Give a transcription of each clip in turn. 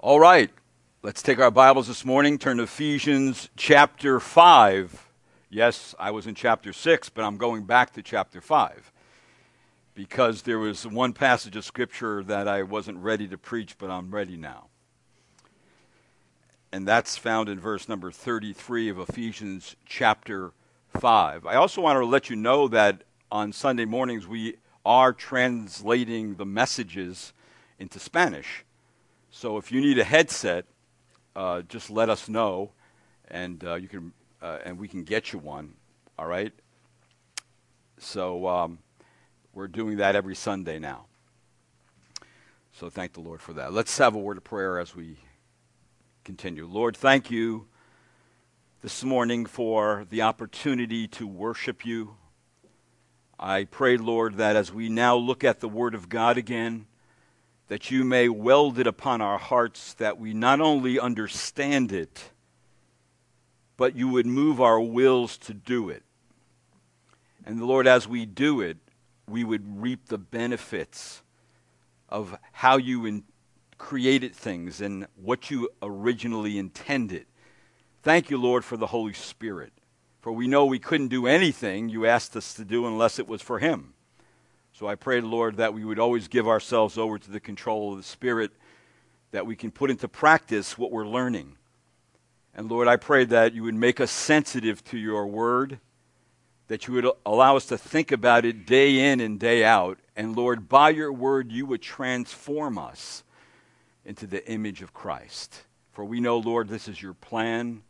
All right, let's take our Bibles this morning, turn to Ephesians chapter 5. Yes, I was in chapter 6, but I'm going back to chapter 5 because there was one passage of Scripture that I wasn't ready to preach, but I'm ready now. And that's found in verse number 33 of Ephesians chapter 5. I also want to let you know that on Sunday mornings we are translating the messages into Spanish. So if you need a headset, uh, just let us know, and uh, you can uh, and we can get you one. All right. So um, we're doing that every Sunday now. So thank the Lord for that. Let's have a word of prayer as we continue. Lord, thank you this morning for the opportunity to worship you. I pray, Lord, that as we now look at the Word of God again, that you may weld it upon our hearts, that we not only understand it, but you would move our wills to do it. And the Lord, as we do it, we would reap the benefits of how you in- created things and what you originally intended. Thank you, Lord, for the Holy Spirit. For we know we couldn't do anything you asked us to do unless it was for Him. So I pray, Lord, that we would always give ourselves over to the control of the Spirit, that we can put into practice what we're learning. And Lord, I pray that you would make us sensitive to your word, that you would allow us to think about it day in and day out. And Lord, by your word, you would transform us into the image of Christ. For we know, Lord, this is your plan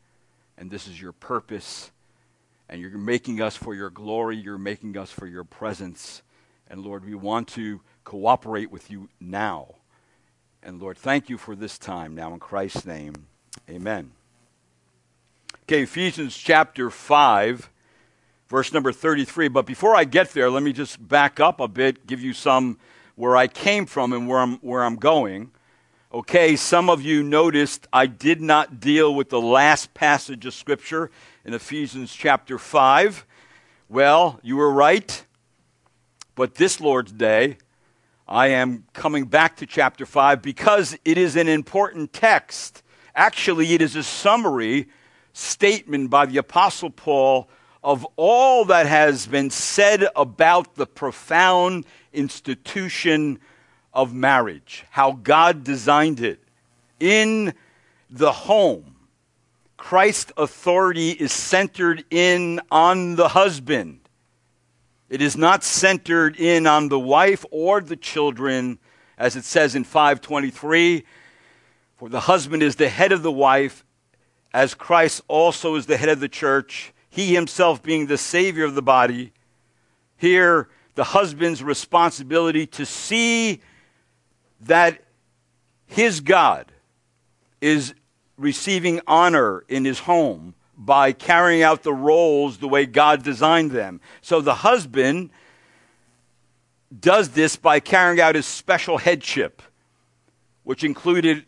and this is your purpose. And you're making us for your glory, you're making us for your presence. And Lord, we want to cooperate with you now. And Lord, thank you for this time now in Christ's name. Amen. Okay, Ephesians chapter 5, verse number 33. But before I get there, let me just back up a bit, give you some where I came from and where I'm, where I'm going. Okay, some of you noticed I did not deal with the last passage of Scripture in Ephesians chapter 5. Well, you were right. But this Lord's Day, I am coming back to chapter 5 because it is an important text. Actually, it is a summary statement by the Apostle Paul of all that has been said about the profound institution of marriage, how God designed it. In the home, Christ's authority is centered in on the husband. It is not centered in on the wife or the children, as it says in 523. For the husband is the head of the wife, as Christ also is the head of the church, he himself being the Savior of the body. Here, the husband's responsibility to see that his God is receiving honor in his home by carrying out the roles the way God designed them. So the husband does this by carrying out his special headship, which included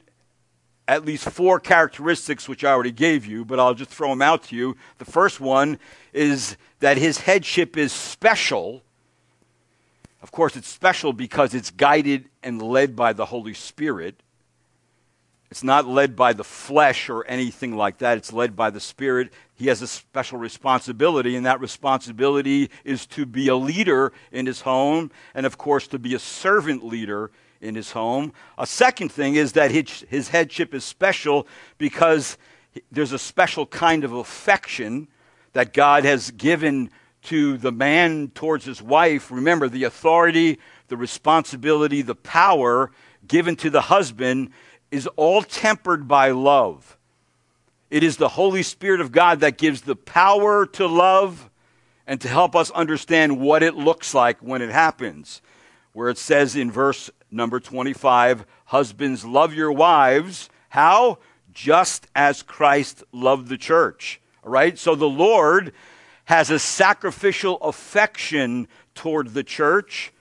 at least four characteristics, which I already gave you, but I'll just throw them out to you. The first one is that his headship is special. Of course, it's special because it's guided and led by the Holy Spirit. It's not led by the flesh or anything like that. It's led by the Spirit. He has a special responsibility, and that responsibility is to be a leader in his home, and of course, to be a servant leader in his home. A second thing is that his, headship is special because there's a special kind of affection that God has given to the man towards his wife. Remember, the authority, the responsibility, the power given to the husband is all tempered by love. It is the Holy Spirit of God that gives the power to love and to help us understand what it looks like when it happens. Where it says in verse number 25, Husbands, love your wives. How? Just as Christ loved the church. All right? So the Lord has a sacrificial affection toward the church.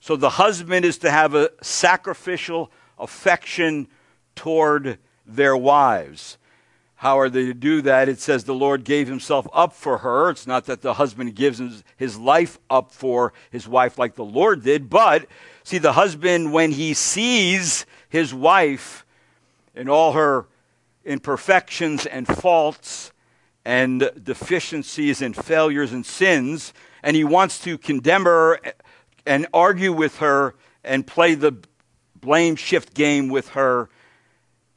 So the husband is to have a sacrificial affection toward their wives. How are they to do that? It says the Lord gave himself up for her. It's not that the husband gives his life up for his wife like the Lord did, but see, the husband, when he sees his wife in all her imperfections and faults and deficiencies and failures and sins, and he wants to condemn her and argue with her and play the blame shift game with her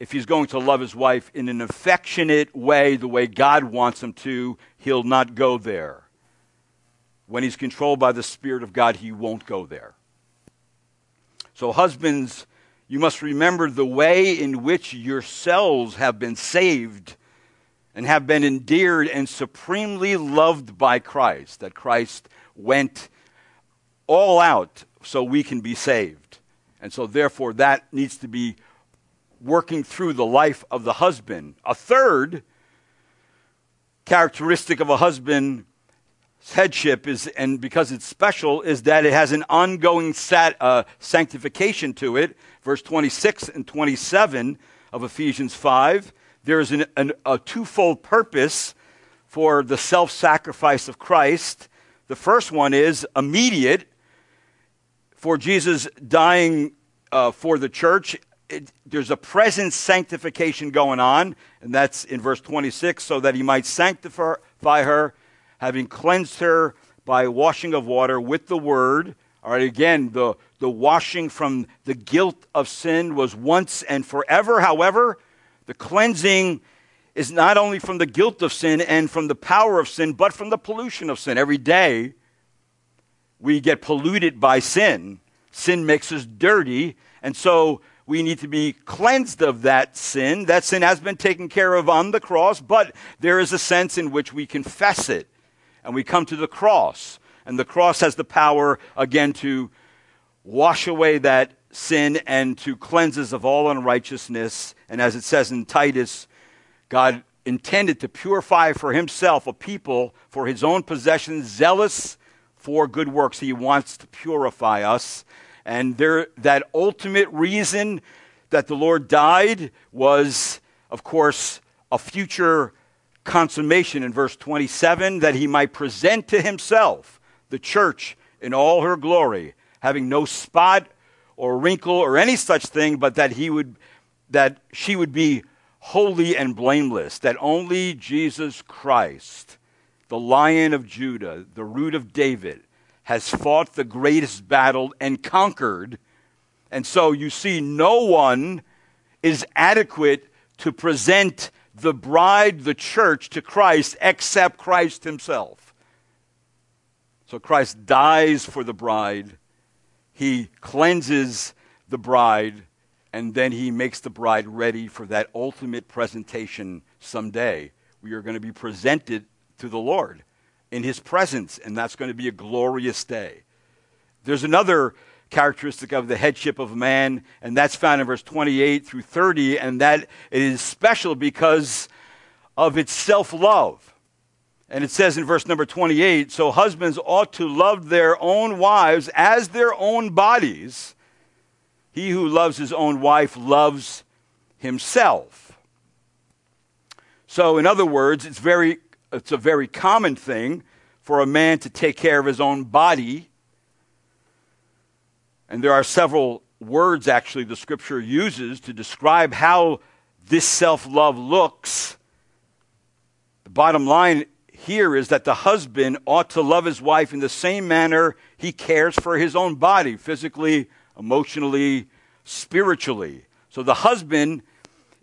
if he's going to love his wife in an affectionate way, the way God wants him to, he'll not go there. When he's controlled by the Spirit of God, he won't go there. So, husbands, you must remember the way in which yourselves have been saved and have been endeared and supremely loved by Christ, that Christ went all out so we can be saved. And so, therefore, that needs to be working through the life of the husband. A third characteristic of a husband's headship is, and because it's special, is that it has an ongoing sat, uh, sanctification to it. Verse 26 and 27 of Ephesians 5. There's an, an, a twofold purpose for the self sacrifice of Christ. The first one is immediate, for Jesus dying uh, for the church it, there's a present sanctification going on, and that's in verse 26, so that he might sanctify her, having cleansed her by washing of water with the word. All right, again, the, the washing from the guilt of sin was once and forever. However, the cleansing is not only from the guilt of sin and from the power of sin, but from the pollution of sin. Every day we get polluted by sin. Sin makes us dirty. And so we need to be cleansed of that sin. That sin has been taken care of on the cross, but there is a sense in which we confess it and we come to the cross. And the cross has the power, again, to wash away that sin and to cleanse us of all unrighteousness. And as it says in Titus, God intended to purify for himself a people for his own possession, zealous for good works. He wants to purify us. And there, that ultimate reason that the Lord died was, of course, a future consummation in verse 27 that he might present to himself the church in all her glory, having no spot or wrinkle or any such thing, but that he would that she would be holy and blameless, that only Jesus Christ, the lion of Judah, the root of David, has fought the greatest battle and conquered. And so you see, no one is adequate to present the bride, the church, to Christ except Christ himself. So Christ dies for the bride, he cleanses the bride, and then he makes the bride ready for that ultimate presentation someday. We are going to be presented to the Lord in his presence, and that's going to be a glorious day. There's another characteristic of the headship of man, and that's found in verse 28 through 30, and that it is special because of its self love. And it says in verse number 28 so husbands ought to love their own wives as their own bodies. He who loves his own wife loves himself. So, in other words, it's very it's a very common thing for a man to take care of his own body. And there are several words, actually, the scripture uses to describe how this self love looks. The bottom line here is that the husband ought to love his wife in the same manner he cares for his own body, physically, emotionally, spiritually. So the husband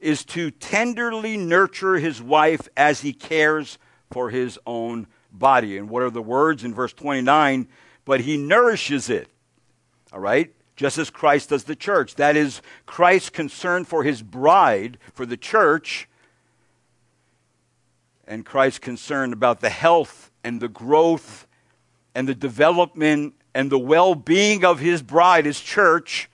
is to tenderly nurture his wife as he cares for his own body. And what are the words in verse 29? But he nourishes it. All right? Just as Christ does the church. That is Christ's concern for his bride, for the church, and Christ's concern about the health and the growth and the development and the well being of his bride, his church.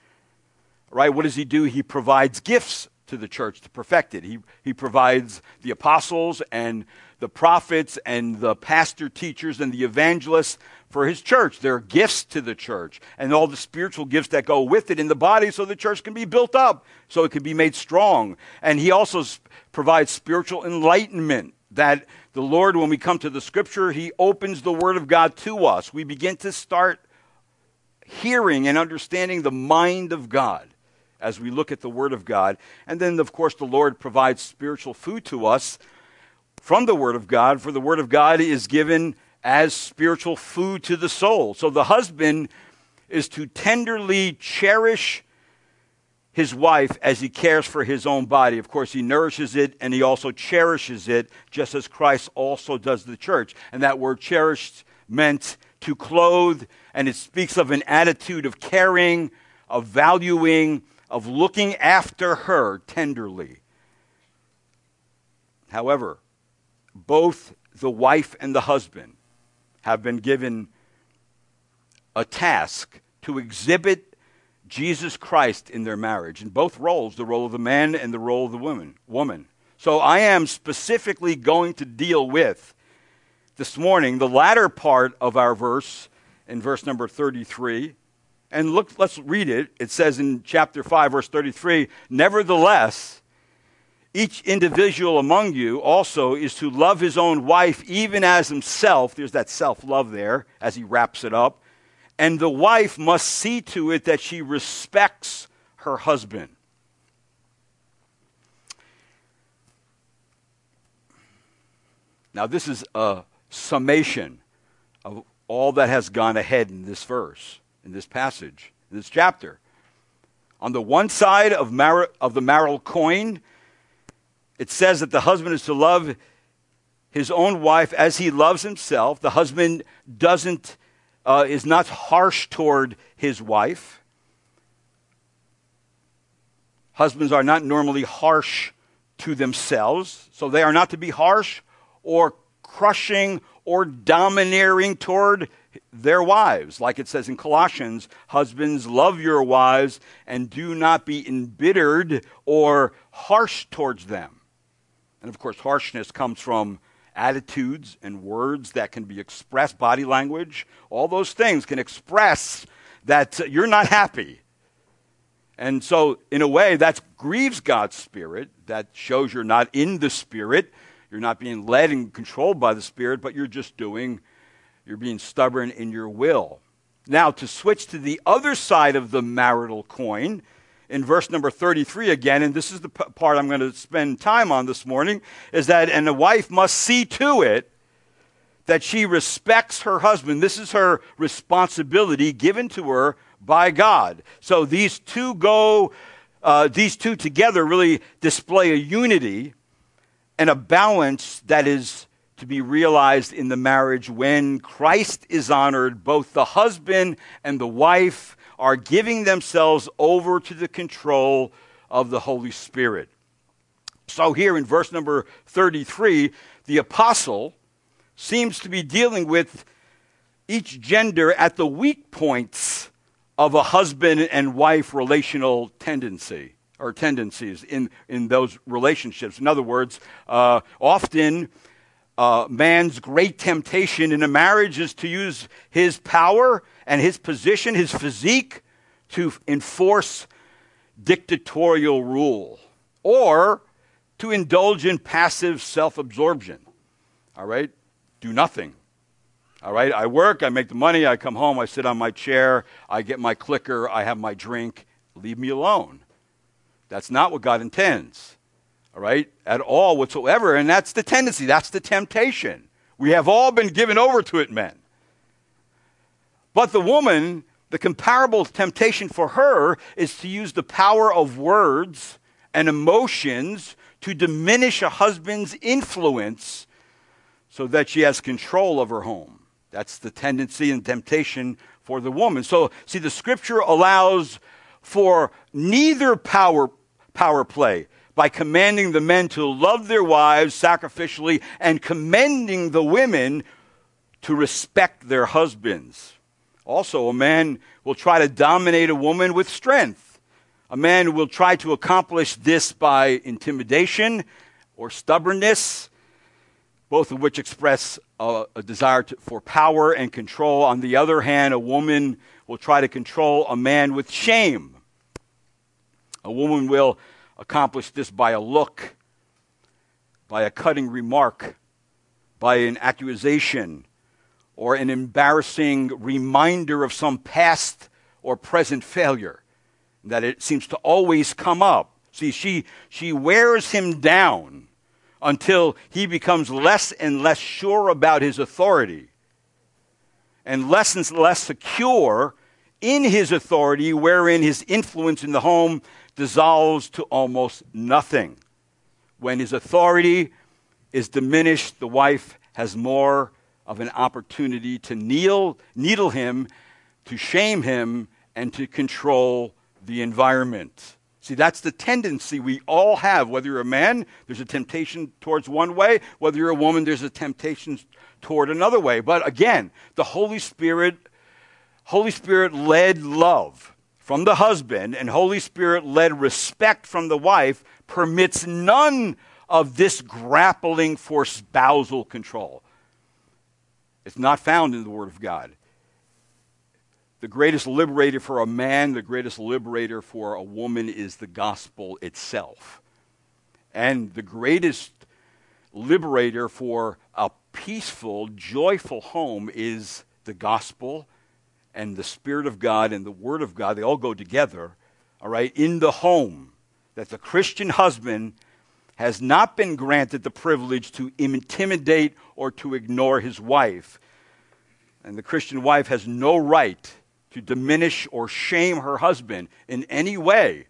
Right? What does he do? He provides gifts to the church to perfect it. He, he provides the apostles and the prophets and the pastor teachers and the evangelists for his church. They're gifts to the church and all the spiritual gifts that go with it in the body so the church can be built up, so it can be made strong. And he also provides spiritual enlightenment that the Lord, when we come to the scripture, he opens the word of God to us. We begin to start hearing and understanding the mind of God as we look at the Word of God. And then, of course, the Lord provides spiritual food to us from the Word of God, for the Word of God is given as spiritual food to the soul. So the husband is to tenderly cherish his wife as he cares for his own body. Of course, he nourishes it and he also cherishes it, just as Christ also does the church. And that word cherished meant to clothe, and it speaks of an attitude of caring, of valuing, of looking after her tenderly. However, both the wife and the husband have been given a task to exhibit Jesus Christ in their marriage, in both roles, the role of the man and the role of the woman. woman. So I am specifically going to deal with this morning the latter part of our verse in verse number 33. And look, let's read it. It says in chapter 5, verse 33 Nevertheless, each individual among you also is to love his own wife even as himself. There's that self love there as he wraps it up and the wife must see to it that she respects her husband. Now, this is a summation of all that has gone ahead in this verse, in this passage, in this chapter. On the one side of, mar- of the marital coin, it says that the husband is to love his own wife as he loves himself. The husband doesn't uh, is not harsh toward his wife. Husbands are not normally harsh to themselves, so they are not to be harsh or crushing or domineering toward their wives. Like it says in Colossians, husbands, love your wives and do not be embittered or harsh towards them. And of course, harshness comes from attitudes and words that can be expressed, body language, all those things can express that you're not happy. And so, in a way, that grieves God's Spirit. That shows you're not in the Spirit. You're not being led and controlled by the Spirit, but you're just doing, you're being stubborn in your will. Now, to switch to the other side of the marital coin, in verse number 33 again, and this is the p- part I'm going to spend time on this morning, is that, and the wife must see to it that she respects her husband. This is her responsibility given to her by God. So these two go, uh, these two together really display a unity and a balance that is to be realized in the marriage when Christ is honored, both the husband and the wife are giving themselves over to the control of the Holy Spirit. So, here in verse number 33, the apostle seems to be dealing with each gender at the weak points of a husband and wife relational tendency or tendencies in, in those relationships. In other words, uh, often uh, man's great temptation in a marriage is to use his power and his position, his physique, to enforce dictatorial rule or to indulge in passive self absorption. All right? Do nothing. All right? I work, I make the money, I come home, I sit on my chair, I get my clicker, I have my drink. Leave me alone. That's not what God intends. All right? At all whatsoever. And that's the tendency, that's the temptation. We have all been given over to it, men. But the woman, the comparable temptation for her is to use the power of words and emotions to diminish a husband's influence so that she has control of her home. That's the tendency and temptation for the woman. So, see, the scripture allows for neither power, power play by commanding the men to love their wives sacrificially and commending the women to respect their husbands. Also, a man will try to dominate a woman with strength. A man will try to accomplish this by intimidation or stubbornness, both of which express a, a desire to, for power and control. On the other hand, a woman will try to control a man with shame. A woman will accomplish this by a look, by a cutting remark, by an accusation, or an embarrassing reminder of some past or present failure. that it seems to always come up. See, she, she wears him down until he becomes less and less sure about his authority and less and less secure in his authority, wherein his influence in the home dissolves to almost nothing. When his authority is diminished, the wife has more of an opportunity to kneel, needle him, to shame him, and to control the environment. See, that's the tendency we all have. Whether you're a man, there's a temptation towards one way. Whether you're a woman, there's a temptation toward another way. But again, the Holy Spirit, Holy Spirit led love from the husband and Holy Spirit led respect from the wife permits none of this grappling for spousal control. It's not found in the Word of God. The greatest liberator for a man, the greatest liberator for a woman is the gospel itself. And the greatest liberator for a peaceful, joyful home is the gospel and the Spirit of God and the Word of God. They all go together, all right, in the home. That the Christian husband has not been granted the privilege to intimidate or to ignore his wife. And the Christian wife has no right to diminish or shame her husband in any way.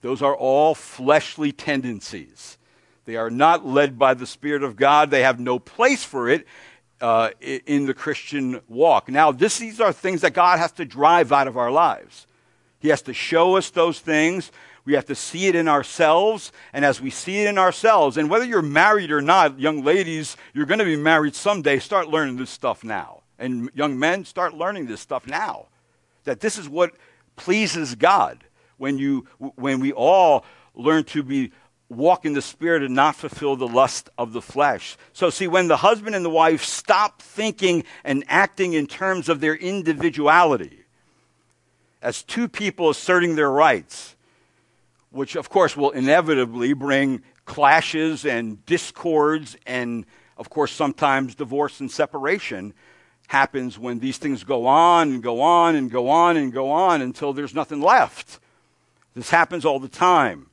Those are all fleshly tendencies. They are not led by the Spirit of God. They have no place for it uh, in the Christian walk. Now, this, these are things that God has to drive out of our lives. He has to show us those things. We have to see it in ourselves. And as we see it in ourselves, and whether you're married or not, young ladies, you're going to be married someday, start learning this stuff now. And young men, start learning this stuff now that this is what pleases God when, you, when we all learn to be walk in the spirit and not fulfill the lust of the flesh. So, see, when the husband and the wife stop thinking and acting in terms of their individuality, as two people asserting their rights, which of course will inevitably bring clashes and discords and, of course, sometimes divorce and separation happens when these things go on and go on and go on and go on until there's nothing left. This happens all the time.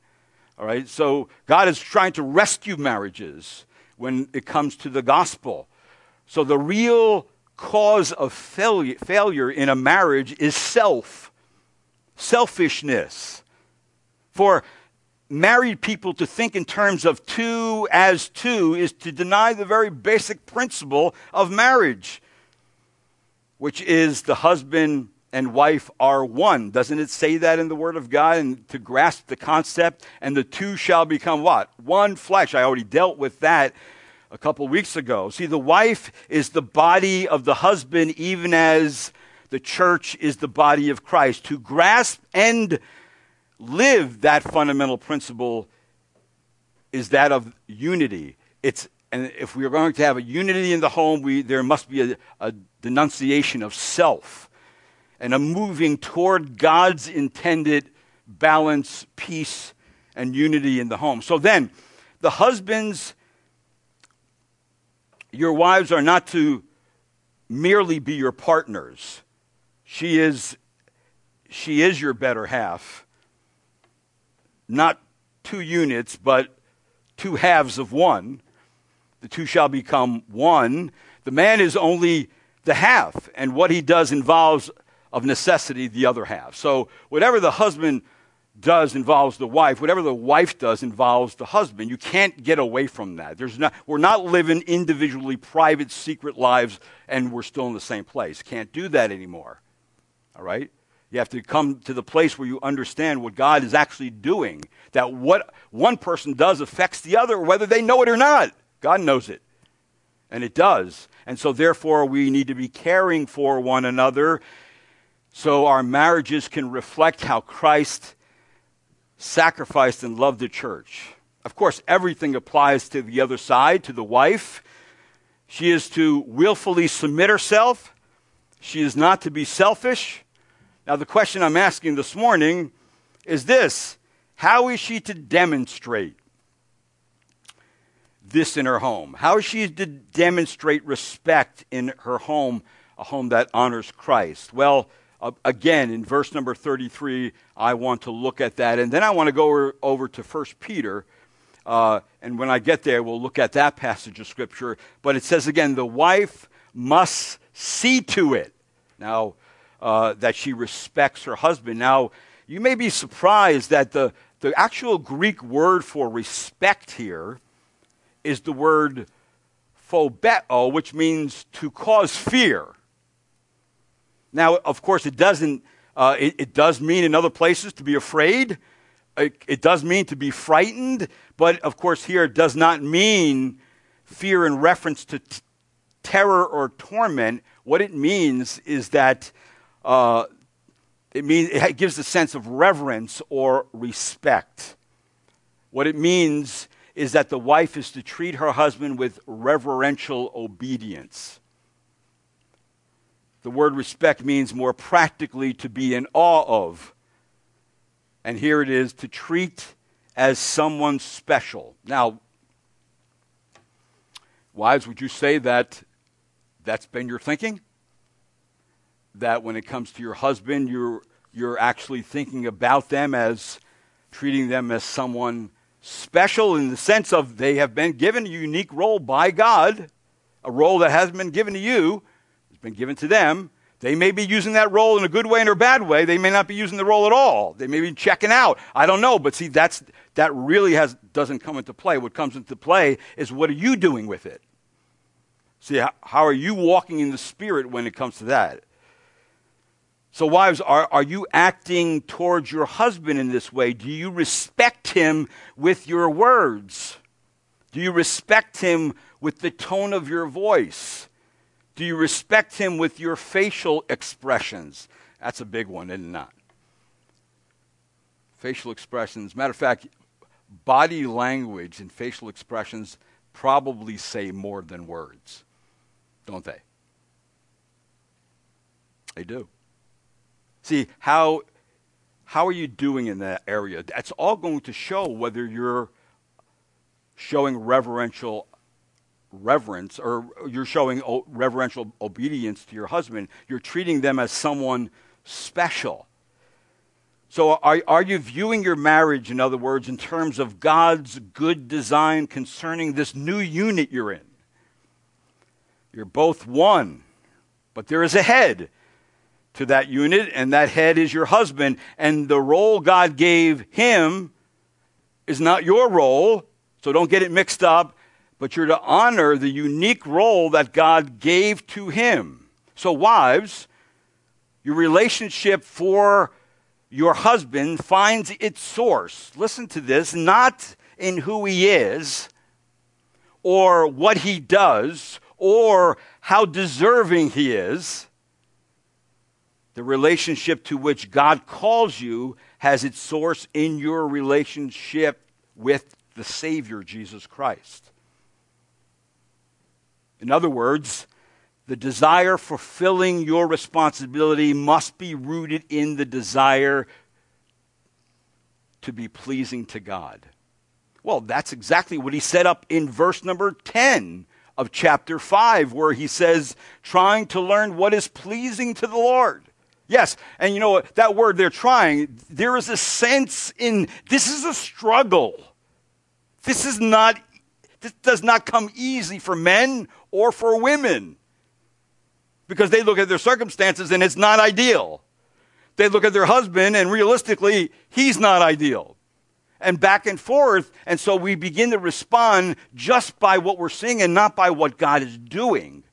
All right? So God is trying to rescue marriages when it comes to the gospel. So the real cause of failure, failure in a marriage is self, selfishness. For married people to think in terms of two as two is to deny the very basic principle of marriage which is the husband and wife are one. Doesn't it say that in the Word of God? And to grasp the concept, and the two shall become what? One flesh. I already dealt with that a couple weeks ago. See, the wife is the body of the husband, even as the church is the body of Christ. To grasp and live that fundamental principle is that of unity. It's and if we are going to have a unity in the home, we, there must be a, a denunciation of self and a moving toward God's intended balance, peace, and unity in the home. So then, the husbands, your wives are not to merely be your partners. She is, she is your better half. Not two units, but two halves of one the two shall become one. The man is only the half, and what he does involves, of necessity, the other half. So, whatever the husband does involves the wife. Whatever the wife does involves the husband. You can't get away from that. There's not, we're not living individually private, secret lives, and we're still in the same place. Can't do that anymore. All right? You have to come to the place where you understand what God is actually doing. That what one person does affects the other, whether they know it or not. God knows it. And it does. And so, therefore, we need to be caring for one another so our marriages can reflect how Christ sacrificed and loved the church. Of course, everything applies to the other side, to the wife. She is to willfully submit herself, she is not to be selfish. Now, the question I'm asking this morning is this How is she to demonstrate this in her home? How is she to demonstrate respect in her home, a home that honors Christ? Well, again, in verse number 33, I want to look at that. And then I want to go over, over to 1 Peter. Uh, and when I get there, we'll look at that passage of Scripture. But it says again, the wife must see to it. Now, uh, that she respects her husband. Now, you may be surprised that the, the actual Greek word for respect here is the word phobeo, which means to cause fear. Now, of course, it doesn't, uh, it, it, does mean in other places to be afraid. It, it does mean to be frightened, but of course, here it does not mean fear in reference to t- terror or torment. What it means is that uh, it means it gives a sense of reverence or respect. What it means is that the wife is to treat her husband with reverential obedience. The word respect means more practically to be in awe of. And here it is to treat as someone special. Now, wives, would you say that that's been your thinking? That when it comes to your husband, you're, you're actually thinking about them as treating them as someone special in the sense of they have been given a unique role by God, a role that hasn't been given to you been given to them. They may be using that role in a good way or a bad way. They may not be using the role at all. They may be checking out. I don't know. But see, that's, that really has, doesn't come into play. What comes into play is what are you doing with it? See, how, how are you walking in the Spirit when it comes to that? So, wives, are, are you acting towards your husband in this way? Do you respect him with your words? Do you respect him with the tone of your voice? Do you respect him with your facial expressions? That's a big one, isn't it? Facial expressions. Matter of fact, body language and facial expressions probably say more than words, don't they? They do. See, how, how are you doing in that area? That's all going to show whether you're showing reverential reverence or you're showing reverential obedience to your husband, you're treating them as someone special. So, are, are you viewing your marriage, in other words, in terms of God's good design concerning this new unit you're in? You're both one, but there is a head to that unit, and that head is your husband. And the role God gave him is not your role, so don't get it mixed up but you're to honor the unique role that God gave to him. So, wives, your relationship for your husband finds its source, listen to this, not in who he is or what he does or how deserving he is. The relationship to which God calls you has its source in your relationship with the Savior, Jesus Christ. In other words, the desire fulfilling your responsibility must be rooted in the desire to be pleasing to God. Well, that's exactly what he set up in verse number 10 of chapter 5, where he says, trying to learn what is pleasing to the Lord. Yes, and you know what? that word they're trying, there is a sense in this is a struggle. This is not this does not come easy for men or for women because they look at their circumstances and it's not ideal. They look at their husband and realistically, he's not ideal. And back and forth. And so we begin to respond just by what we're seeing and not by what God is doing.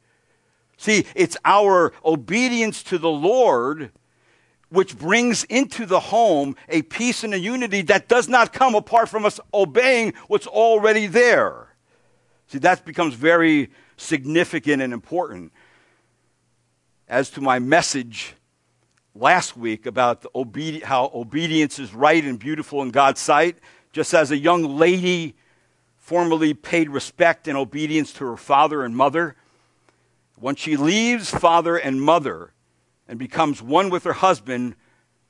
See, it's our obedience to the Lord which brings into the home a peace and a unity that does not come apart from us obeying what's already there. See, that becomes very significant and important. As to my message last week about obedi- how obedience is right and beautiful in God's sight, just as a young lady formerly paid respect and obedience to her father and mother, when she leaves father and mother and becomes one with her husband,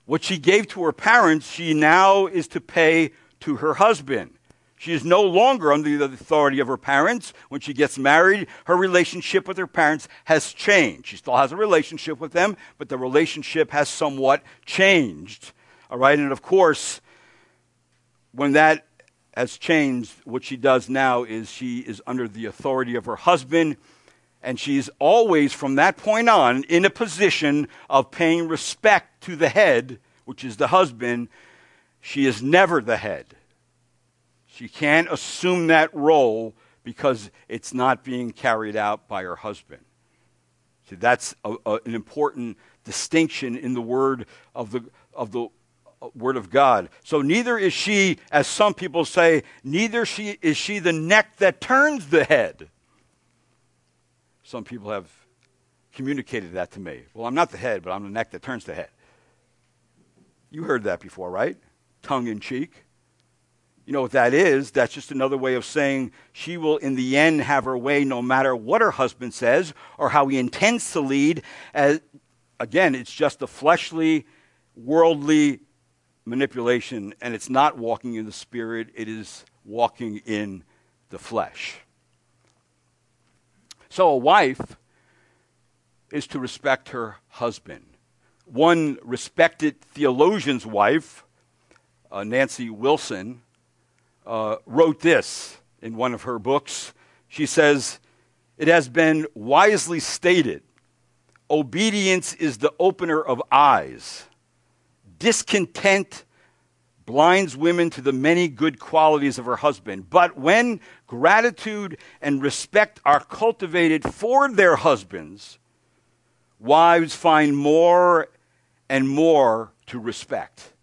what she gave to her parents, she now is to pay to her husband She is no longer under the authority of her parents. When she gets married, her relationship with her parents has changed. She still has a relationship with them, but the relationship has somewhat changed. All right, and of course, when that has changed, what she does now is she is under the authority of her husband, and she's always, from that point on, in a position of paying respect to the head, which is the husband. She is never the head. She can't assume that role because it's not being carried out by her husband. See, that's a, a, an important distinction in the word of the, of the uh, word of God. So neither is she, as some people say, neither she, is she the neck that turns the head. Some people have communicated that to me. Well, I'm not the head, but I'm the neck that turns the head. You heard that before, right? Tongue in cheek. You know what that is? That's just another way of saying she will, in the end, have her way no matter what her husband says or how he intends to lead. As, again, it's just a fleshly, worldly manipulation, and it's not walking in the spirit, it is walking in the flesh. So, a wife is to respect her husband. One respected theologian's wife, uh, Nancy Wilson, uh, wrote this in one of her books. She says, It has been wisely stated obedience is the opener of eyes. Discontent blinds women to the many good qualities of her husband. But when gratitude and respect are cultivated for their husbands, wives find more and more to respect.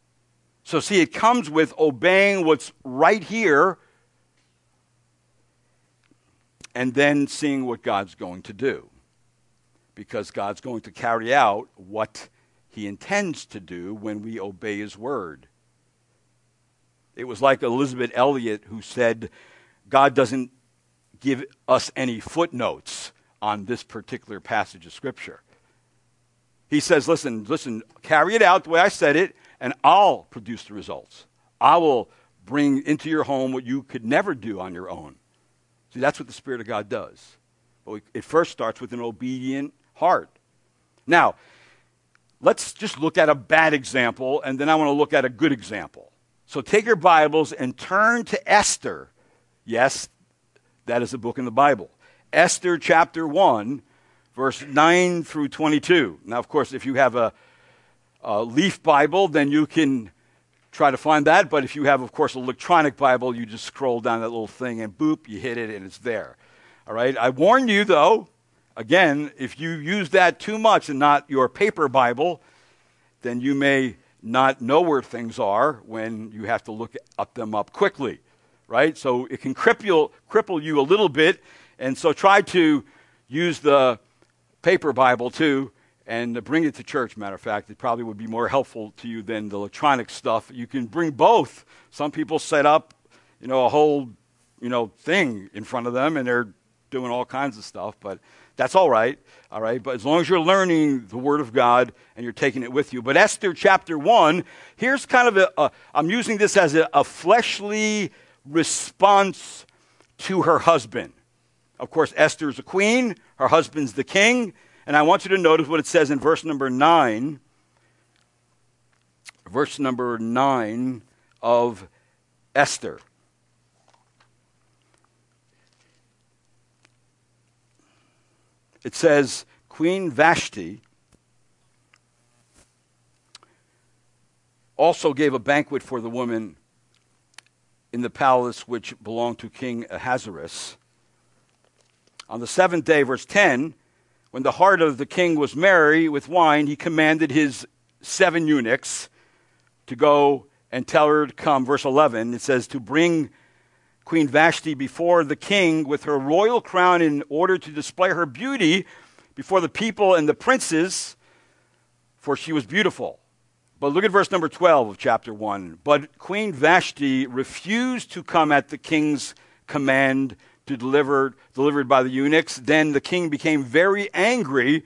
So, see, it comes with obeying what's right here and then seeing what God's going to do. Because God's going to carry out what he intends to do when we obey his word. It was like Elisabeth Elliot who said, God doesn't give us any footnotes on this particular passage of Scripture. He says, listen, listen, carry it out the way I said it, and I'll produce the results. I will bring into your home what you could never do on your own. See, that's what the Spirit of God does. But it first starts with an obedient heart. Now, let's just look at a bad example, and then I want to look at a good example. So take your Bibles and turn to Esther. Yes, that is a book in the Bible. Esther chapter 1, verse 9 through 22. Now, of course, if you have a uh, Leaf Bible, then you can try to find that. But if you have, of course, an electronic Bible, you just scroll down that little thing and boop, you hit it and it's there. All right. I warn you, though, again, if you use that too much and not your paper Bible, then you may not know where things are when you have to look up them up quickly. Right. So it can cripple, cripple you a little bit. And so try to use the paper Bible too and bring it to church. Matter of fact, it probably would be more helpful to you than the electronic stuff. You can bring both. Some people set up, you know, a whole, you know, thing in front of them, and they're doing all kinds of stuff. But that's all right, all right. But as long as you're learning the Word of God and you're taking it with you. But Esther chapter one, here's kind of a. a I'm using this as a, a fleshly response to her husband. Of course, Esther's a queen. Her husband's the king. And I want you to notice what it says in verse number 9. Verse number 9 of Esther. It says, Queen Vashti also gave a banquet for the woman in the palace which belonged to King Ahasuerus. On the seventh day, verse 10, when the heart of the king was merry with wine, he commanded his seven eunuchs to go and tell her to come. Verse 11, it says, to bring Queen Vashti before the king with her royal crown in order to display her beauty before the people and the princes, for she was beautiful. But look at verse number 12 of chapter 1. But Queen Vashti refused to come at the king's command to deliver, delivered by the eunuchs. Then the king became very angry,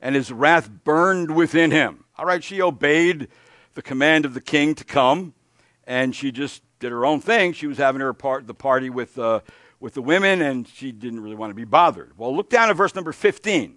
and his wrath burned within him. All right, she obeyed the command of the king to come, and she just did her own thing. She was having her part, the party with, uh, with the women, and she didn't really want to be bothered. Well, look down at verse number 15.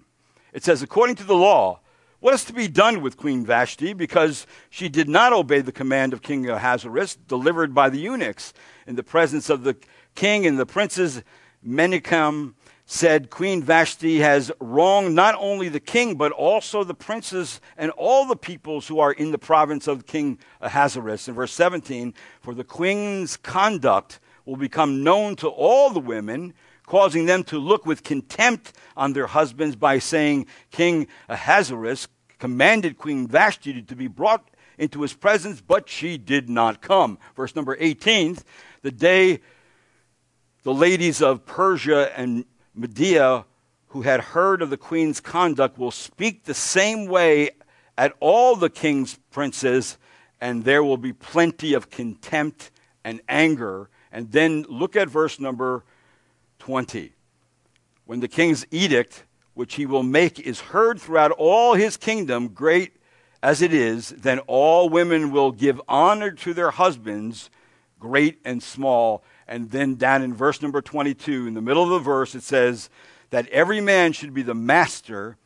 It says, According to the law, what is to be done with Queen Vashti because she did not obey the command of King Ahasuerus delivered by the eunuchs in the presence of the king and the princes? Memucan said Queen Vashti has wronged not only the king but also the princes and all the peoples who are in the province of King Ahasuerus. In verse 17, for the queen's conduct will become known to all the women causing them to look with contempt on their husbands by saying, King Ahasuerus commanded Queen Vashti to be brought into his presence, but she did not come. Verse number 18 the day the ladies of Persia and Media who had heard of the queen's conduct will speak the same way at all the king's princes, and there will be plenty of contempt and anger. And then look at verse number 20. When the king's edict which he will make is heard throughout all his kingdom, great as it is, then all women will give honor to their husbands, great and small. And then down in verse number 22, in the middle of the verse, it says that every man should be the master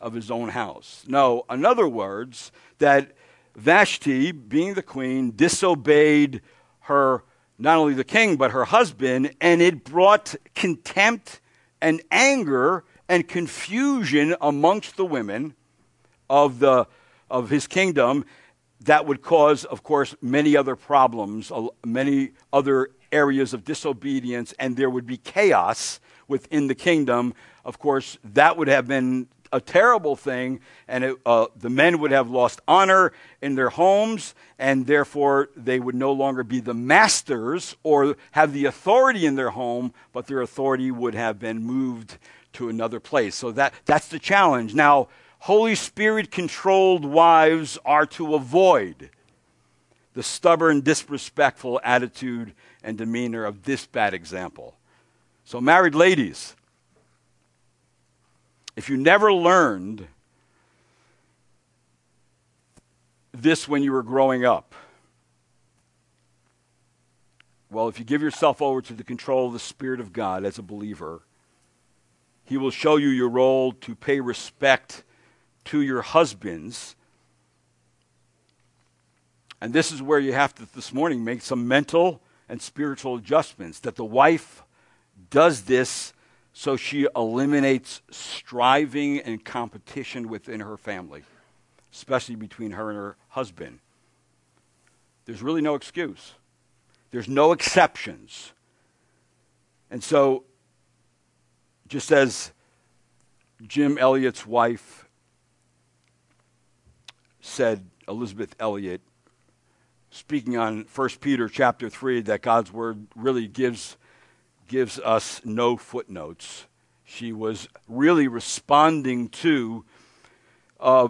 of his own house. No, in other words, that Vashti, being the queen, disobeyed her, not only the king, but her husband, and it brought contempt and anger and confusion amongst the women of, the, of his kingdom that would cause, of course, many other problems, many other areas of disobedience, and there would be chaos within the kingdom. Of course, that would have been a terrible thing, and it, uh, the men would have lost honor in their homes, and therefore they would no longer be the masters or have the authority in their home, but their authority would have been moved to another place. So that, that's the challenge. Now, Holy Spirit controlled wives are to avoid the stubborn, disrespectful attitude and demeanor of this bad example. So, married ladies, if you never learned this when you were growing up, well, if you give yourself over to the control of the Spirit of God as a believer, he will show you your role to pay respect to your husbands. And this is where you have to, this morning, make some mental and spiritual adjustments. That the wife does this so she eliminates striving and competition within her family, especially between her and her husband. There's really no excuse, there's no exceptions. And so just as Jim Elliot's wife said, Elisabeth Elliot, speaking on 1 Peter chapter 3, that God's word really gives, gives us no footnotes. She was really responding to uh,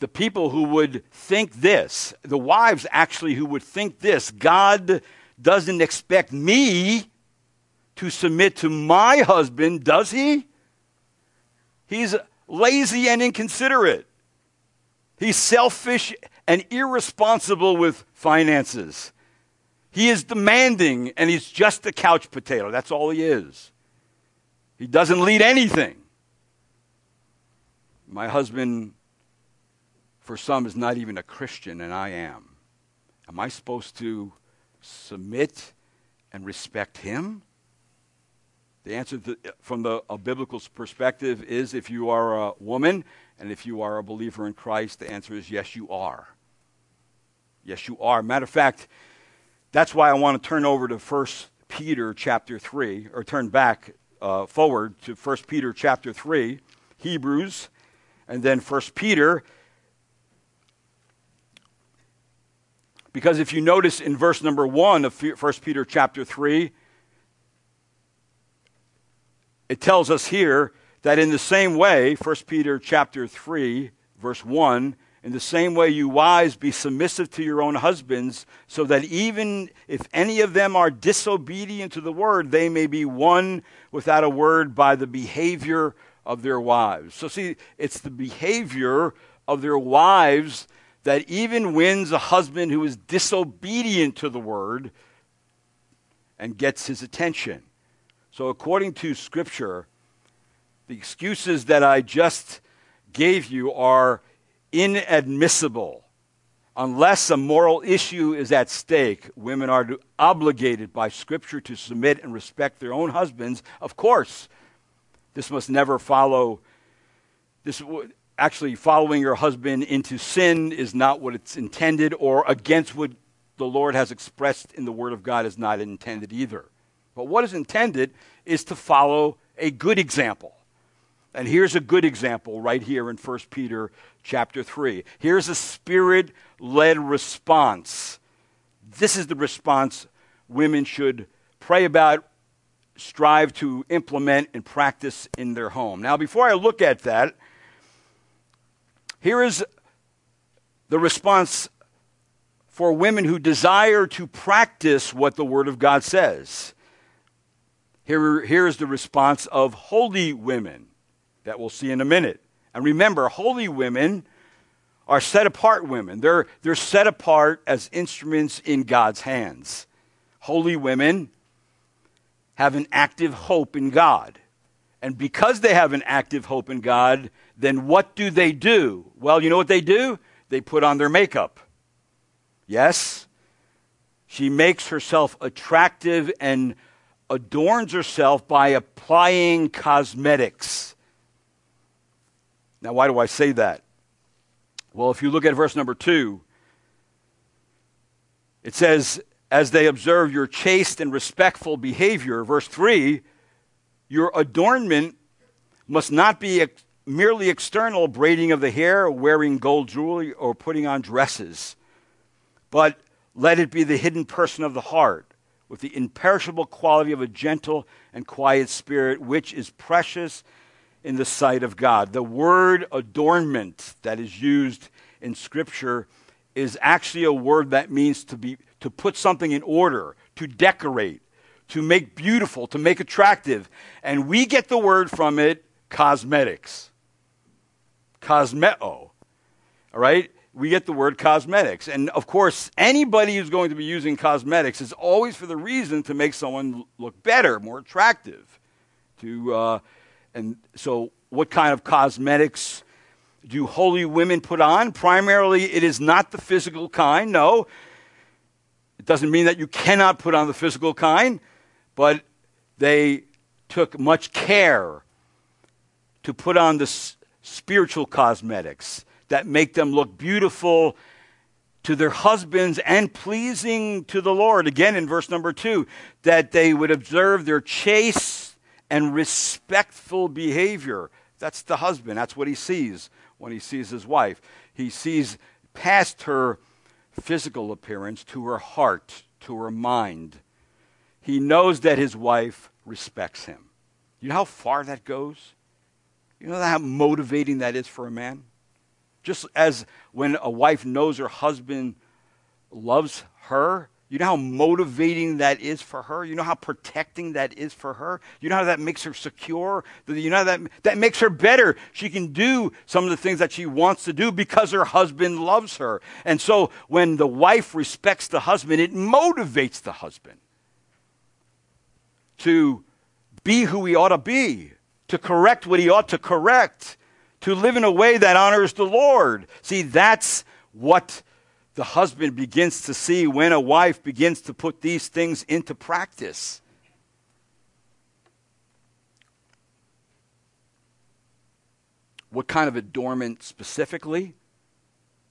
the people who would think this, the wives actually who would think this God doesn't expect me to submit to my husband, does he? He's lazy and inconsiderate. He's selfish and irresponsible with finances. He is demanding and he's just a couch potato. That's all he is. He doesn't lead anything. My husband, for some, is not even a Christian, and I am. Am I supposed to submit and respect him? The answer to, from the, a biblical perspective is if you are a woman and if you are a believer in Christ, the answer is yes, you are. Yes, you are. Matter of fact, that's why I want to turn over to 1 Peter chapter 3, or turn back uh, forward to 1 Peter chapter 3, Hebrews, and then 1 Peter. Because if you notice in verse number 1 of 1 Peter chapter 3, it tells us here that in the same way, 1 Peter chapter 3, verse 1, in the same way you wives be submissive to your own husbands, so that even if any of them are disobedient to the word, they may be won without a word by the behavior of their wives. So see, it's the behavior of their wives that even wins a husband who is disobedient to the word and gets his attention. So, according to Scripture, the excuses that I just gave you are inadmissible. Unless a moral issue is at stake, women are obligated by Scripture to submit and respect their own husbands. Of course, this must never follow. This actually following your husband into sin is not what it's intended, or against what the Lord has expressed in the Word of God is not intended either. But what is intended is to follow a good example. And here's a good example right here in 1 Peter chapter 3. Here's a spirit led response. This is the response women should pray about, strive to implement, and practice in their home. Now, before I look at that, here is the response for women who desire to practice what the Word of God says. Here, here is the response of holy women that we'll see in a minute. And remember, holy women are set apart women. They're, they're set apart as instruments in God's hands. Holy women have an active hope in God. And because they have an active hope in God, then what do they do? Well, you know what they do? They put on their makeup. Yes? She makes herself attractive and adorns herself by applying cosmetics. Now, why do I say that? Well, if you look at verse number two, it says, as they observe your chaste and respectful behavior. Verse 3 your adornment must not be ex- merely external braiding of the hair, wearing gold jewelry, or putting on dresses, but let it be the hidden person of the heart, with the imperishable quality of a gentle and quiet spirit, which is precious in the sight of God. The word adornment that is used in Scripture is actually a word that means to, be, to put something in order, to decorate, to make beautiful, to make attractive. And we get the word from it cosmetics. Cosmeo. All right? We get the word cosmetics. And of course, anybody who's going to be using cosmetics is always for the reason to make someone look better, more attractive. To, uh, and so, what kind of cosmetics do holy women put on? Primarily, it is not the physical kind. No. It doesn't mean that you cannot put on the physical kind, but they took much care to put on the s- spiritual cosmetics that make them look beautiful to their husbands and pleasing to the Lord. Again, in verse number two, that they would observe their chaste and respectful behavior. That's the husband. That's what he sees when he sees his wife. He sees past her physical appearance to her heart, to her mind. He knows that his wife respects him. You know how far that goes? You know how motivating that is for a man? Just as when a wife knows her husband loves her, you know how motivating that is for her? You know how protecting that is for her? You know how that makes her secure? You know that that makes her better. She can do some of the things that she wants to do because her husband loves her. And so when the wife respects the husband, it motivates the husband to be who he ought to be, to correct what he ought to correct, to live in a way that honors the Lord. See, that's what the husband begins to see when a wife begins to put these things into practice. What kind of adornment specifically?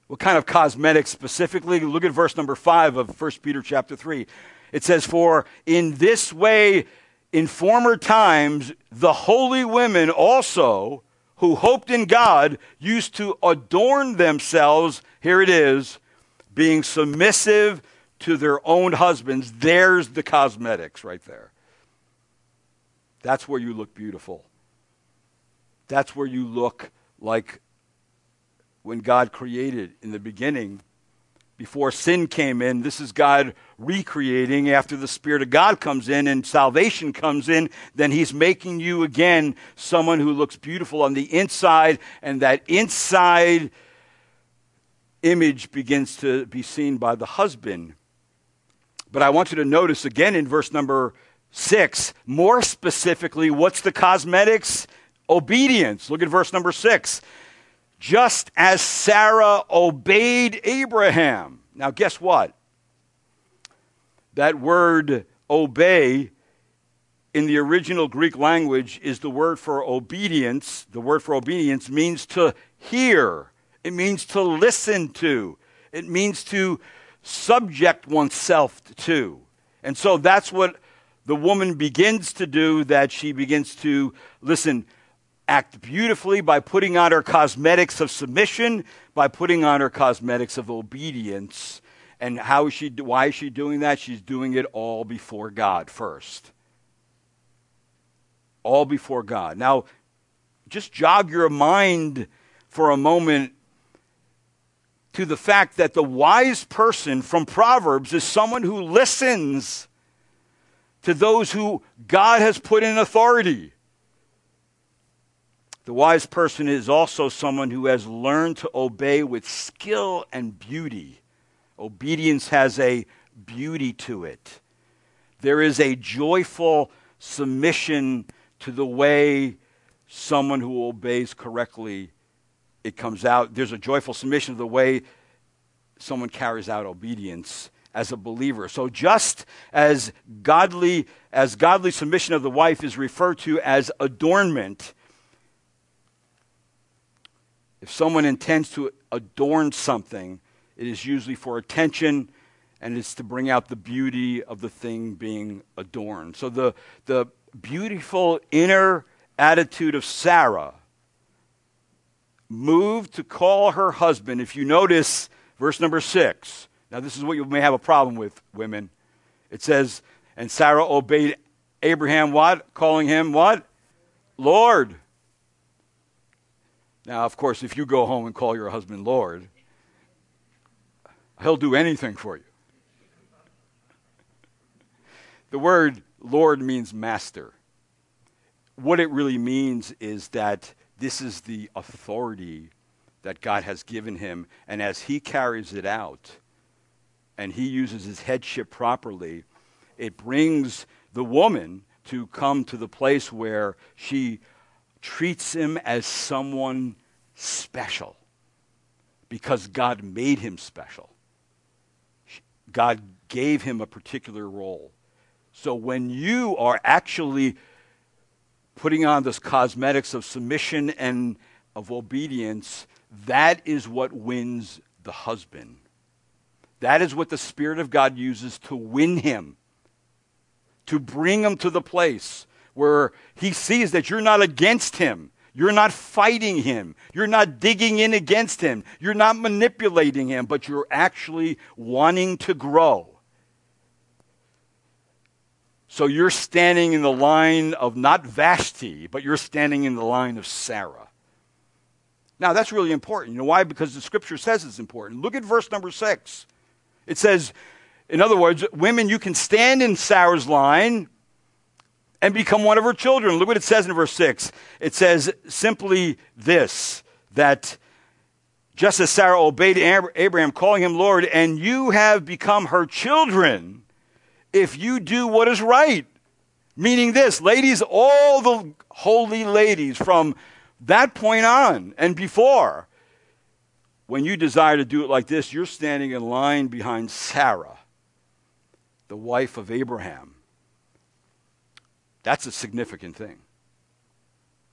What kind of cosmetics specifically? Look at verse number 5 of 1 Peter chapter 3. It says, For in this way, in former times, the holy women also, who hoped in God, used to adorn themselves, here it is, being submissive to their own husbands. There's the cosmetics right there. That's where you look beautiful. That's where you look like when God created in the beginning. Before sin came in, this is God recreating. After the Spirit of God comes in and salvation comes in, then He's making you again someone who looks beautiful on the inside, and that inside image begins to be seen by the husband. But I want you to notice again in verse number six, more specifically, what's the cosmetics? Obedience. Look at verse number six. Just as Sarah obeyed Abraham. Now, guess what? That word obey in the original Greek language is the word for obedience. The word for obedience means to hear, it means to listen to, it means to subject oneself to. And so that's what the woman begins to do, that she begins to, listen, act beautifully by putting on her cosmetics of submission, by putting on her cosmetics of obedience. And how is she, why is she doing that? She's doing it all before God first. All before God. Now, just jog your mind for a moment to the fact that the wise person from Proverbs is someone who listens to those who God has put in authority. The wise person is also someone who has learned to obey with skill and beauty. Obedience has a beauty to it. There is a joyful submission to the way someone who obeys correctly it comes out. There's a joyful submission of the way someone carries out obedience as a believer. So just as godly as godly submission of the wife is referred to as adornment, if someone intends to adorn something, it is usually for attention and it's to bring out the beauty of the thing being adorned. So the, the beautiful inner attitude of Sarah moved to call her husband. If you notice verse number six, now this is what you may have a problem with, women. It says, and Sarah obeyed Abraham what? Calling him what? Lord. Now, of course, if you go home and call your husband Lord, he'll do anything for you. The word Lord means master. What it really means is that this is the authority that God has given him, and as he carries it out and he uses his headship properly, it brings the woman to come to the place where she treats him as someone special because God made him special. God gave him a particular role. So when you are actually putting on this cosmetics of submission and of obedience, that is what wins the husband. That is what the Spirit of God uses to win him, to bring him to the place where he sees that you're not against him. You're not fighting him. You're not digging in against him. You're not manipulating him, but you're actually wanting to grow. So you're standing in the line of not Vashti, but you're standing in the line of Sarah. Now, that's really important. You know why? Because the scripture says it's important. Look at verse number six. It says, in other words, women, you can stand in Sarah's line and become one of her children. Look what it says in verse 6. It says simply this that just as Sarah obeyed Abraham, calling him Lord, and you have become her children if you do what is right. Meaning this, ladies, all the holy ladies from that point on and before, when you desire to do it like this, you're standing in line behind Sarah, the wife of Abraham that's a significant thing.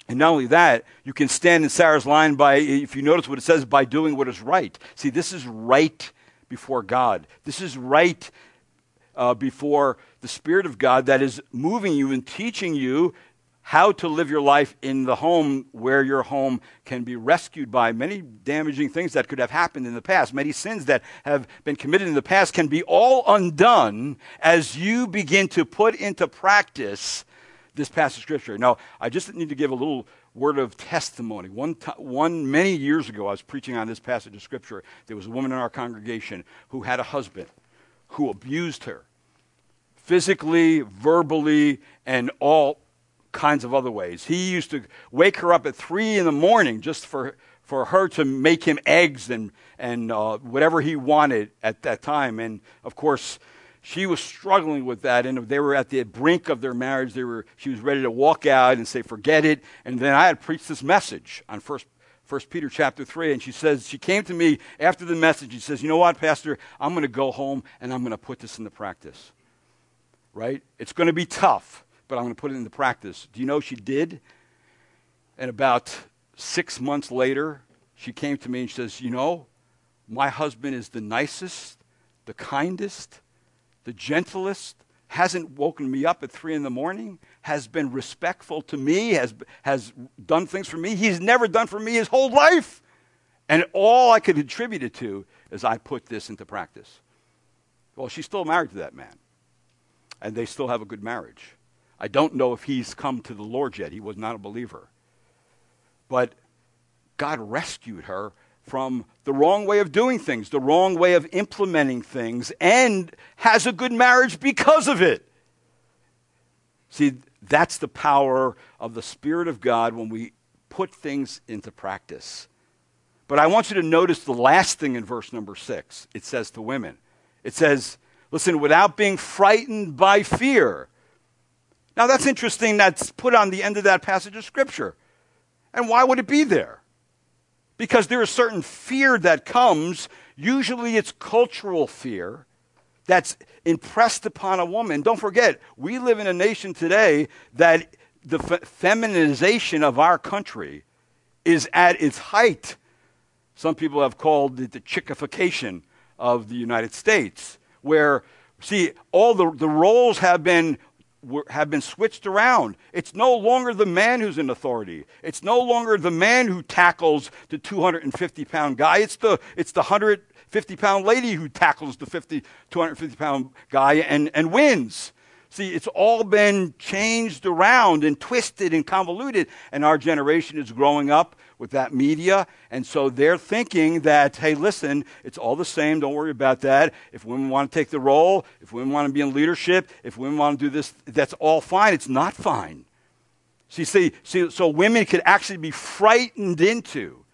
And not only that, you can stand in Sarah's line by, if you notice what it says, by doing what is right. See, this is right before God. This is right uh, before the Spirit of God that is moving you and teaching you how to live your life in the home where your home can be rescued by many damaging things that could have happened in the past. Many sins that have been committed in the past can be all undone as you begin to put into practice this passage of scripture. Now, I just need to give a little word of testimony. One, t- one many years ago, I was preaching on this passage of scripture. There was a woman in our congregation who had a husband who abused her physically, verbally, and all kinds of other ways. He used to wake her up at three in the morning just for for her to make him eggs and, and uh, whatever he wanted at that time. And of course, she was struggling with that, and they were at the brink of their marriage. They were, she was ready to walk out and say, "Forget it." And then I had preached this message on First First Peter chapter three, and she says she came to me after the message. She says, "You know what, Pastor? I'm going to go home and I'm going to put this into practice. Right? It's going to be tough, but I'm going to put it into practice." Do you know she did? And about six months later, she came to me and she says, "You know, my husband is the nicest, the kindest." the gentlest, hasn't woken me up at three in the morning, has been respectful to me, has, has done things for me he's never done for me his whole life. And all I could attribute it to is I put this into practice. Well, she's still married to that man, and they still have a good marriage. I don't know if he's come to the Lord yet. He was not a believer. But God rescued her from the wrong way of doing things, the wrong way of implementing things, and has a good marriage because of it. See, that's the power of the Spirit of God when we put things into practice. But I want you to notice the last thing in verse number six. It says to women, it says, listen, without being frightened by fear. Now that's interesting, that's put on the end of that passage of Scripture. And why would it be there? Because there is certain fear that comes. Usually it's cultural fear that's impressed upon a woman. Don't forget, we live in a nation today that the feminization of our country is at its height. Some people have called it the chickification of the United States, where, see, all the, the roles have been have been switched around. It's no longer the man who's in authority. It's no longer the man who tackles the 250 pound guy. It's the, it's the 150 pound lady who tackles the 50, 250 pound guy and, and wins. See, it's all been changed around and twisted and convoluted, and our generation is growing up with that media. And so they're thinking that, hey, listen, it's all the same. Don't worry about that. If women want to take the role, if women want to be in leadership, if women want to do this, that's all fine. It's not fine. See, see, see so women could actually be frightened into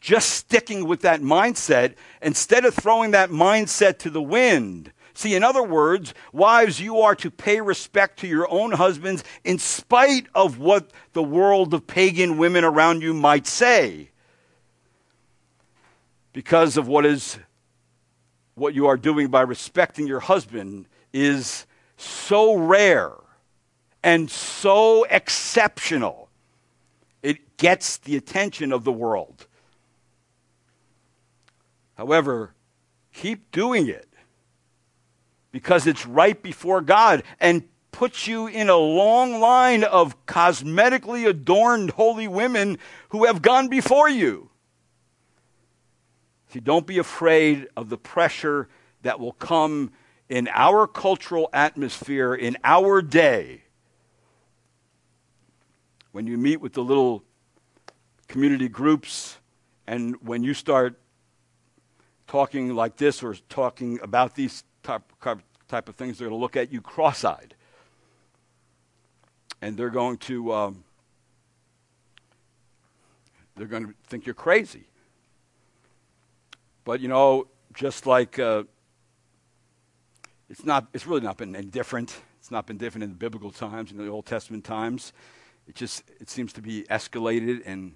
just sticking with that mindset instead of throwing that mindset to the wind See, in other words, wives, you are to pay respect to your own husbands in spite of what the world of pagan women around you might say. Because of what is what you are doing by respecting your husband is so rare and so exceptional. It gets the attention of the world. However, keep doing it because it's right before God and puts you in a long line of cosmetically adorned holy women who have gone before you. See, don't be afraid of the pressure that will come in our cultural atmosphere in our day. When you meet with the little community groups and when you start talking like this or talking about these type, type of things, they're going to look at you cross eyed. And they're going to. Um, they're going to think you're crazy. But you know, just like uh, it's not, it's really not been different. It's not been different in the biblical times, in the Old Testament times. It just it seems to be escalated and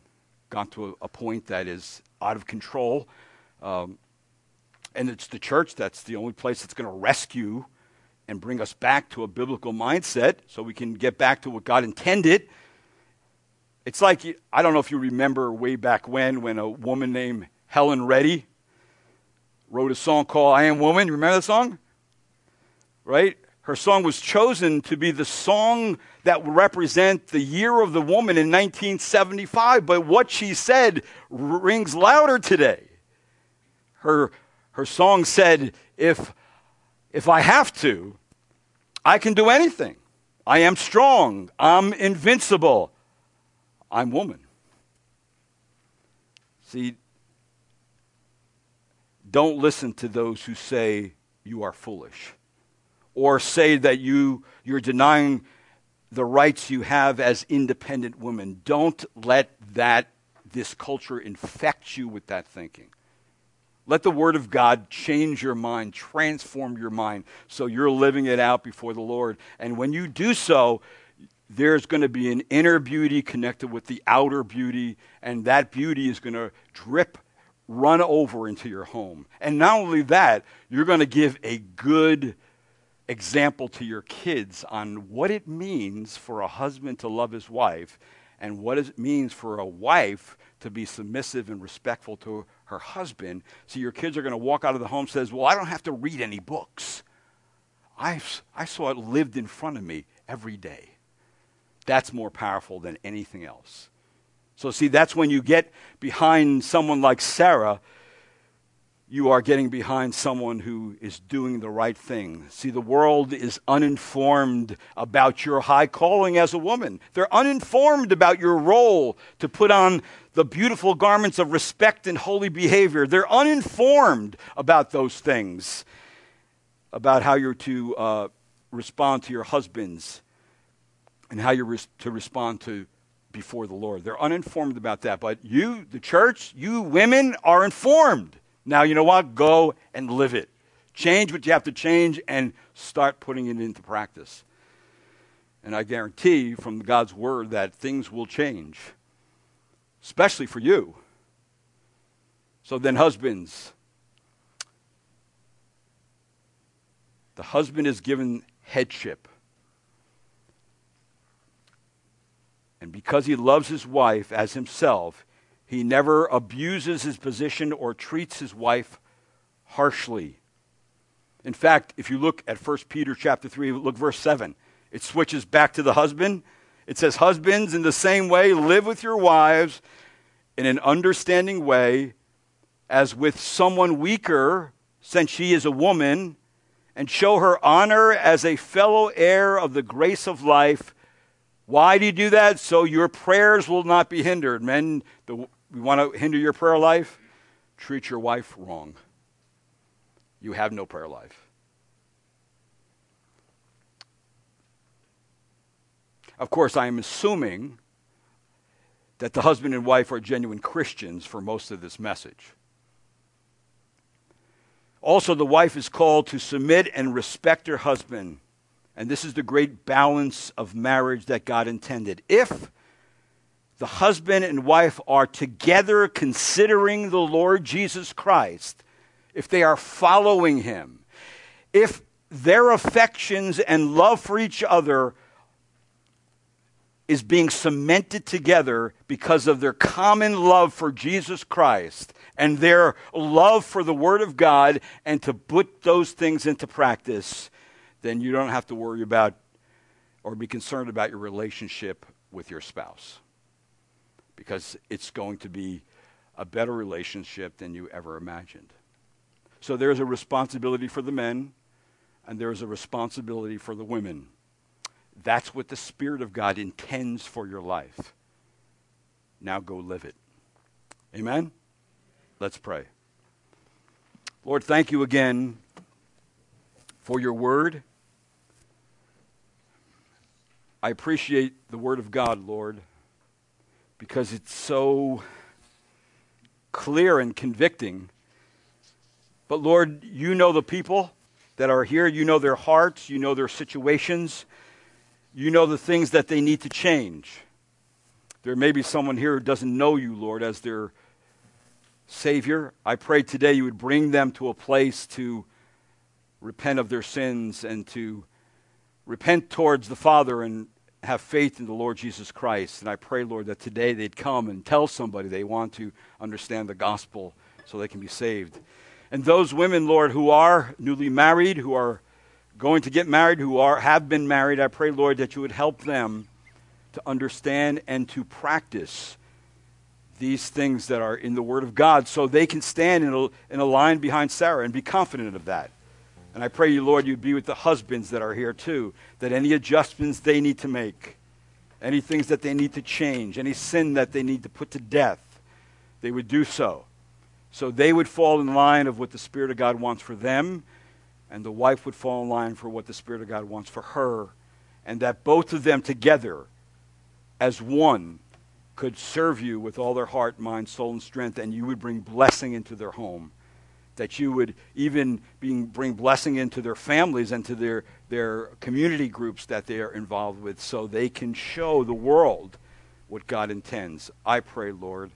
gone to a, a point that is out of control. Um, and it's the church that's the only place that's going to rescue and bring us back to a biblical mindset so we can get back to what God intended. It's like, I don't know if you remember way back when, when a woman named Helen Reddy wrote a song called I Am Woman. You remember that song? Right? Her song was chosen to be the song that would represent the year of the woman in 1975, but what she said rings louder today. Her her song said, if, if I have to, I can do anything. I am strong. I'm invincible. I'm woman. See, don't listen to those who say you are foolish or say that you, you're denying the rights you have as independent women. Don't let that this culture infect you with that thinking. Let the Word of God change your mind, transform your mind, so you're living it out before the Lord. And when you do so, there's going to be an inner beauty connected with the outer beauty, and that beauty is going to drip, run over into your home. And not only that, you're going to give a good example to your kids on what it means for a husband to love his wife and what it means for a wife to be submissive and respectful to her husband. So your kids are going to walk out of the home says, "Well, I don't have to read any books. I I saw it lived in front of me every day." That's more powerful than anything else. So see, that's when you get behind someone like Sarah you are getting behind someone who is doing the right thing. See, the world is uninformed about your high calling as a woman. They're uninformed about your role to put on the beautiful garments of respect and holy behavior. They're uninformed about those things, about how you're to uh, respond to your husbands and how you're res- to respond to before the Lord. They're uninformed about that. But you, the church, you women, are informed. Now, you know what? Go and live it. Change what you have to change and start putting it into practice. And I guarantee from God's word that things will change, especially for you. So then, husbands, the husband is given headship. And because he loves his wife as himself, he never abuses his position or treats his wife harshly. In fact, if you look at 1 Peter chapter 3, look verse 7, it switches back to the husband. It says, Husbands, in the same way, live with your wives in an understanding way, as with someone weaker, since she is a woman, and show her honor as a fellow heir of the grace of life. Why do you do that? So your prayers will not be hindered. Men, the you want to hinder your prayer life? Treat your wife wrong. You have no prayer life. Of course, I am assuming that the husband and wife are genuine Christians for most of this message. Also, the wife is called to submit and respect her husband. And this is the great balance of marriage that God intended. If the husband and wife are together considering the Lord Jesus Christ, if they are following him, if their affections and love for each other is being cemented together because of their common love for Jesus Christ and their love for the Word of God and to put those things into practice, then you don't have to worry about or be concerned about your relationship with your spouse because it's going to be a better relationship than you ever imagined. So there's a responsibility for the men, and there's a responsibility for the women. That's what the Spirit of God intends for your life. Now go live it. Amen? Let's pray. Lord, thank you again for your word. I appreciate the word of God, Lord because it's so clear and convicting. But Lord, you know the people that are here. You know their hearts. You know their situations. You know the things that they need to change. There may be someone here who doesn't know you, Lord, as their Savior. I pray today you would bring them to a place to repent of their sins and to repent towards the Father and have faith in the Lord Jesus Christ. And I pray, Lord, that today they'd come and tell somebody they want to understand the gospel so they can be saved. And those women, Lord, who are newly married, who are going to get married, who are, have been married, I pray, Lord, that you would help them to understand and to practice these things that are in the Word of God so they can stand in a, in a line behind Sarah and be confident of that. And I pray you, Lord, you'd be with the husbands that are here too, that any adjustments they need to make, any things that they need to change, any sin that they need to put to death, they would do so. So they would fall in line of what the Spirit of God wants for them, and the wife would fall in line for what the Spirit of God wants for her, and that both of them together, as one, could serve you with all their heart, mind, soul, and strength, and you would bring blessing into their home. That you would even bring, bring blessing into their families and to their, their community groups that they are involved with so they can show the world what God intends. I pray, Lord,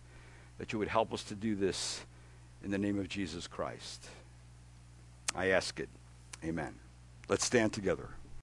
that you would help us to do this in the name of Jesus Christ. I ask it. Amen. Let's stand together.